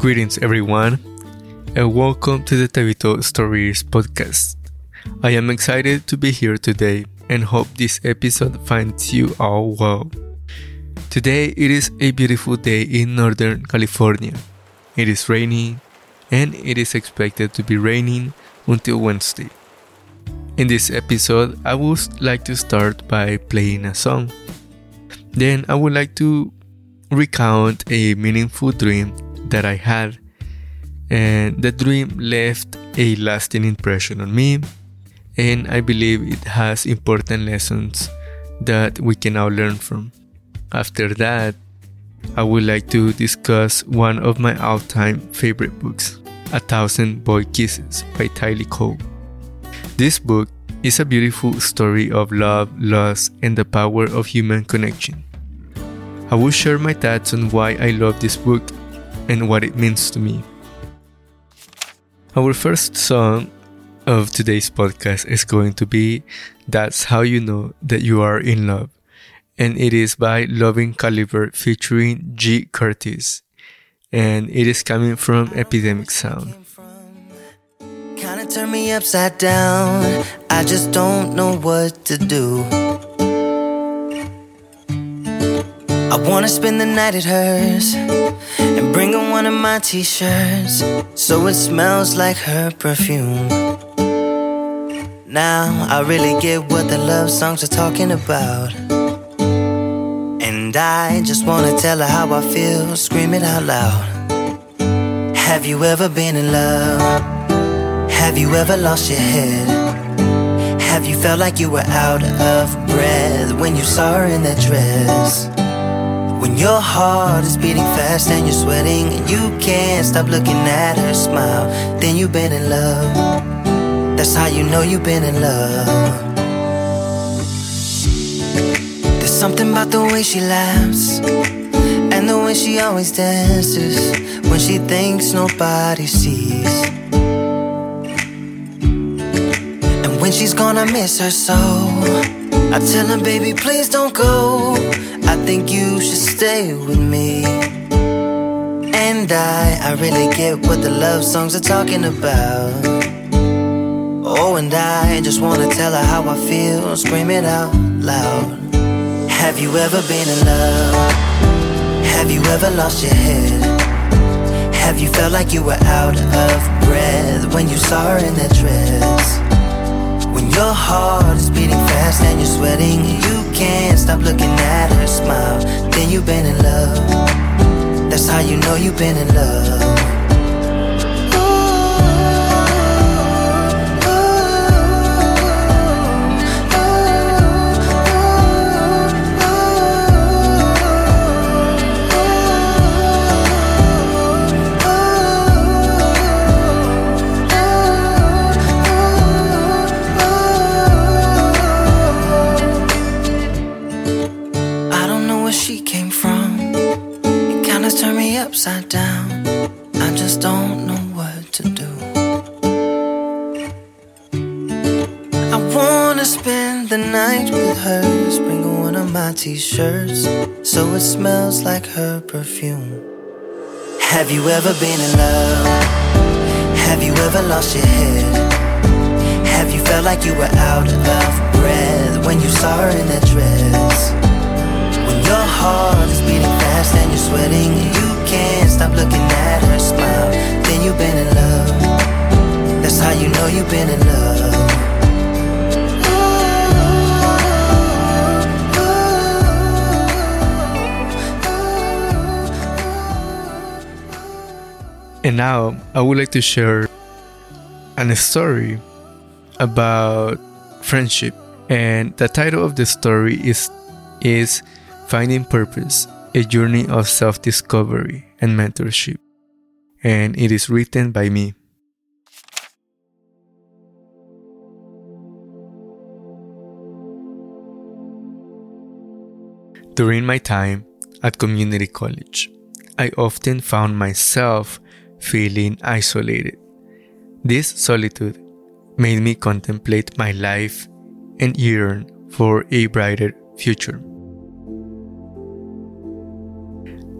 Greetings, everyone, and welcome to the Tavito Stories podcast. I am excited to be here today and hope this episode finds you all well. Today it is a beautiful day in Northern California. It is raining and it is expected to be raining until Wednesday. In this episode, I would like to start by playing a song. Then I would like to recount a meaningful dream that I had, and the dream left a lasting impression on me, and I believe it has important lessons that we can now learn from. After that, I would like to discuss one of my all time favorite books, A Thousand Boy Kisses by Tillie Cole. This book is a beautiful story of love, loss, and the power of human connection. I will share my thoughts on why I love this book and what it means to me. Our first song of today's podcast is going to be That's How You Know That You Are in Love, and it is by Loving Caliber featuring G. Curtis, and it is coming from Epidemic Sound. Kinda turn me upside down. I just don't know what to do. I wanna spend the night at hers one of my t shirts so it smells like her perfume. Now I really get what the love songs are talking about. And I just wanna tell her how I feel, scream it out loud. Have you ever been in love? Have you ever lost your head? Have you felt like you were out of breath when you saw her in that dress? When your heart is beating fast and you're sweating and you can't stop looking at her smile, then you've been in love. That's how you know you've been in love. There's something about the way she laughs and the way she always dances when she thinks nobody sees. And when she's gonna miss her so, I tell her, baby, please don't go. I think you should stay with me. And I, I really get what the love songs are talking about. Oh, and I just wanna tell her how I feel, scream it out loud. Have you ever been in love? Have you ever lost your head? Have you felt like you were out of breath when you saw her in that dress? Your heart is beating fast and you're sweating you can't stop looking at her smile, then you've been in love. That's how you know you've been in love. T shirts so it smells like her perfume. Have you ever been in love? Have you ever lost your head? Have you felt like you were out of breath when you saw her in that dress? When your heart is beating fast and you're sweating you can't stop looking at her smile, then you've been in love. That's how you know you've been in love. And now I would like to share an story about friendship. And the title of the story is is Finding Purpose: A Journey of Self-Discovery and Mentorship. And it is written by me. During my time at community college, I often found myself feeling isolated. This solitude made me contemplate my life and yearn for a brighter future.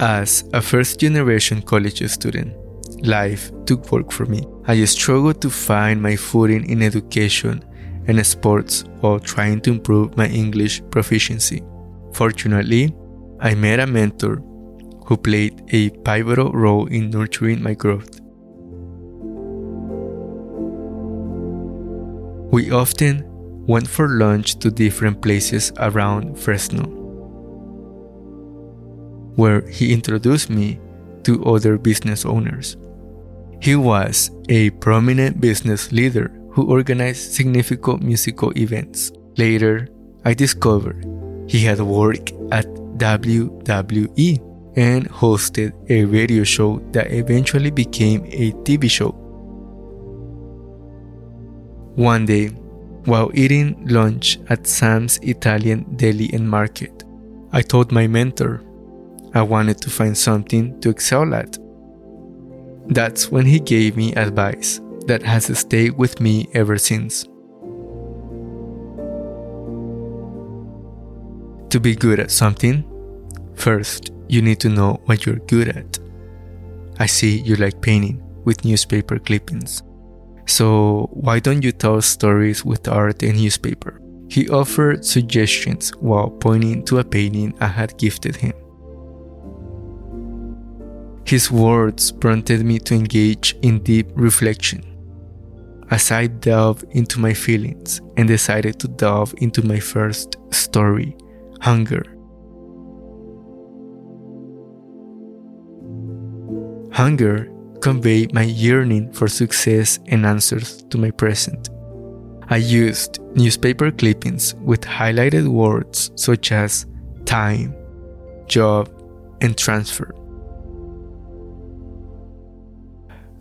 As a first generation college student, life took work for me. I struggled to find my footing in education and sports while trying to improve my English proficiency. Fortunately, I met a mentor who played a pivotal role in nurturing my growth. We often went for lunch to different places around Fresno, where he introduced me to other business owners. He was a prominent business leader who organized significant musical events. Later, I discovered he had worked at WWE and hosted a radio show that eventually became a TV show. One day, while eating lunch at Sam's Italian Deli and Market, I told my mentor I wanted to find something to excel at. That's when he gave me advice that has stayed with me ever since. To be good at something, first you need to know what you're good at. I see you like painting with newspaper clippings. So why don't you tell stories with art and newspaper? He offered suggestions while pointing to a painting I had gifted him. His words prompted me to engage in deep reflection. As I delved into my feelings and decided to delve into my first story, Hunger. Hunger conveyed my yearning for success and answers to my present. I used newspaper clippings with highlighted words such as time, job, and transfer.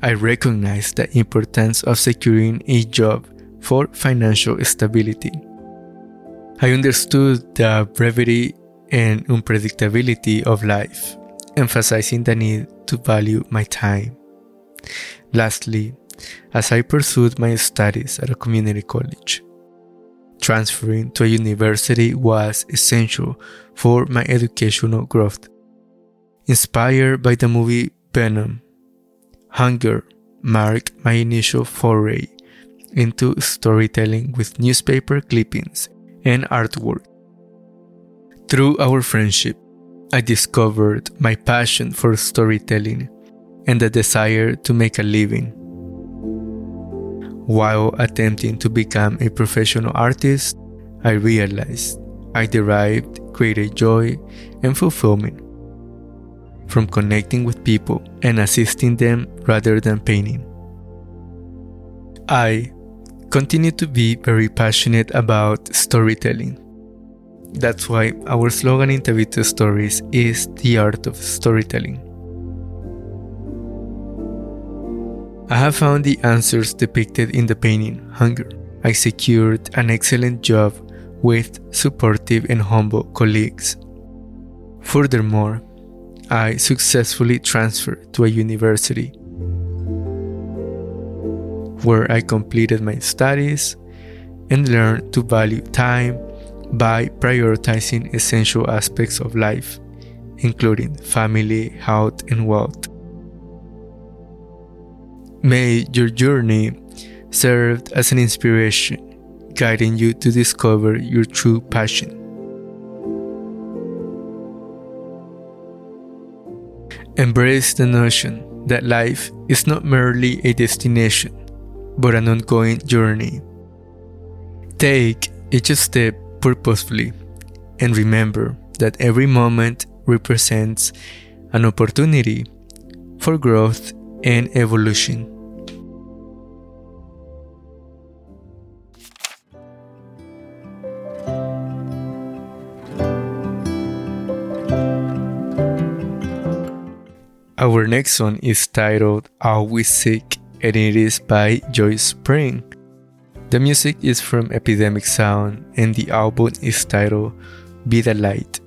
I recognized the importance of securing a job for financial stability. I understood the brevity and unpredictability of life, emphasizing the need to value my time. Lastly, as I pursued my studies at a community college, transferring to a university was essential for my educational growth. Inspired by the movie Venom, Hunger marked my initial foray into storytelling with newspaper clippings and artwork. Through our friendship, I discovered my passion for storytelling and the desire to make a living. While attempting to become a professional artist, I realized I derived greater joy and fulfillment from connecting with people and assisting them rather than painting. I continue to be very passionate about storytelling. That's why our slogan in Tavito Stories is the art of storytelling. I have found the answers depicted in the painting Hunger. I secured an excellent job with supportive and humble colleagues. Furthermore, I successfully transferred to a university where I completed my studies and learned to value time by prioritizing essential aspects of life, including family, health, and wealth. May your journey serve as an inspiration, guiding you to discover your true passion. Embrace the notion that life is not merely a destination, but an ongoing journey. Take each step purposefully and remember that every moment represents an opportunity for growth and evolution. Our next song is titled Always Sick and it is by Joyce Spring. The music is from Epidemic Sound and the album is titled Be the Light.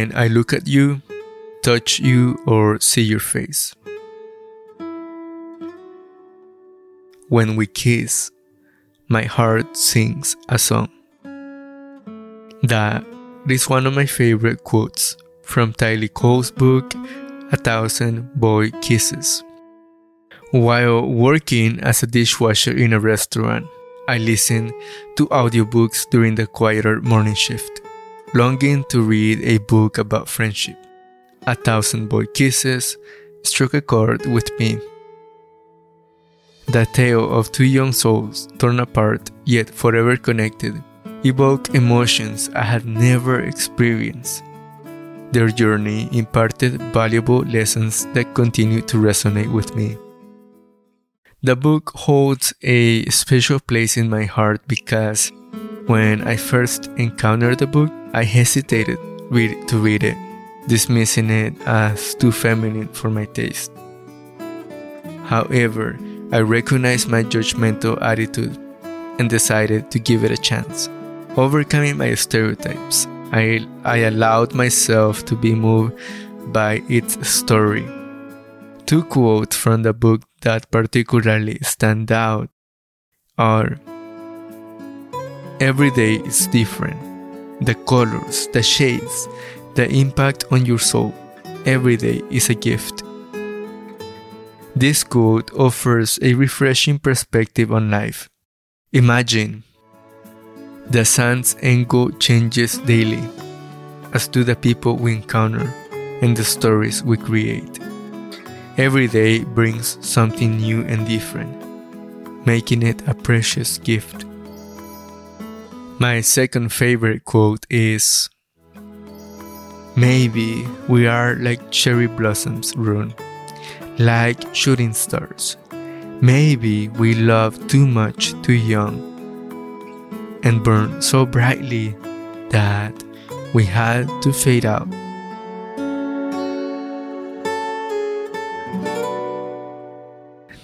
When I look at you, touch you, or see your face. When we kiss, my heart sings a song. That is one of my favorite quotes from Tillie Cole's book, A Thousand Boy Kisses. While working as a dishwasher in a restaurant, I listened to audiobooks during the quieter morning shift, longing to read a book about friendship. A Thousand Boy Kisses struck a chord with me. The tale of two young souls torn apart yet forever connected evoked emotions I had never experienced. Their journey imparted valuable lessons that continue to resonate with me. The book holds a special place in my heart because when I first encountered the book, I hesitated read, to read it, dismissing it as too feminine for my taste. However, I recognized my judgmental attitude and decided to give it a chance. Overcoming my stereotypes, I, I allowed myself to be moved by its story. Two quotes from the book that particularly stand out are Every day is different. The colors, the shades, the impact on your soul. Every day is a gift. This quote offers a refreshing perspective on life. Imagine the sun's angle changes daily, as do the people we encounter and the stories we create. Every day brings something new and different, making it a precious gift. My second favorite quote is Maybe we are like cherry blossoms, Rune, like shooting stars. Maybe we love too much too young and burn so brightly that we had to fade out.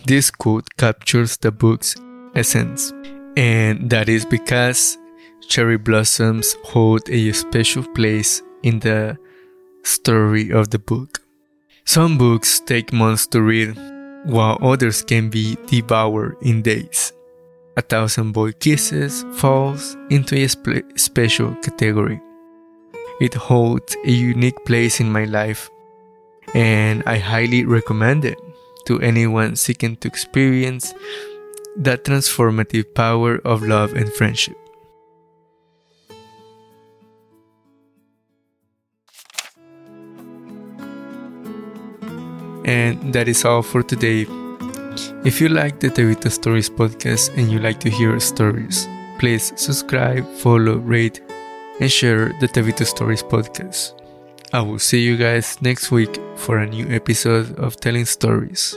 This quote captures the book's essence, and that is because cherry blossoms hold a special place in the story of the book. Some books take months to read, while others can be devoured in days. A Thousand Boy Kisses falls into a spe- special category. It holds a unique place in my life, and I highly recommend it to anyone seeking to experience that transformative power of love and friendship. And that is all for today. If you like the Tavito Stories podcast and you like to hear stories, please subscribe, follow, rate, and share the Tavito Stories podcast. I will see you guys next week for a new episode of Telling Stories.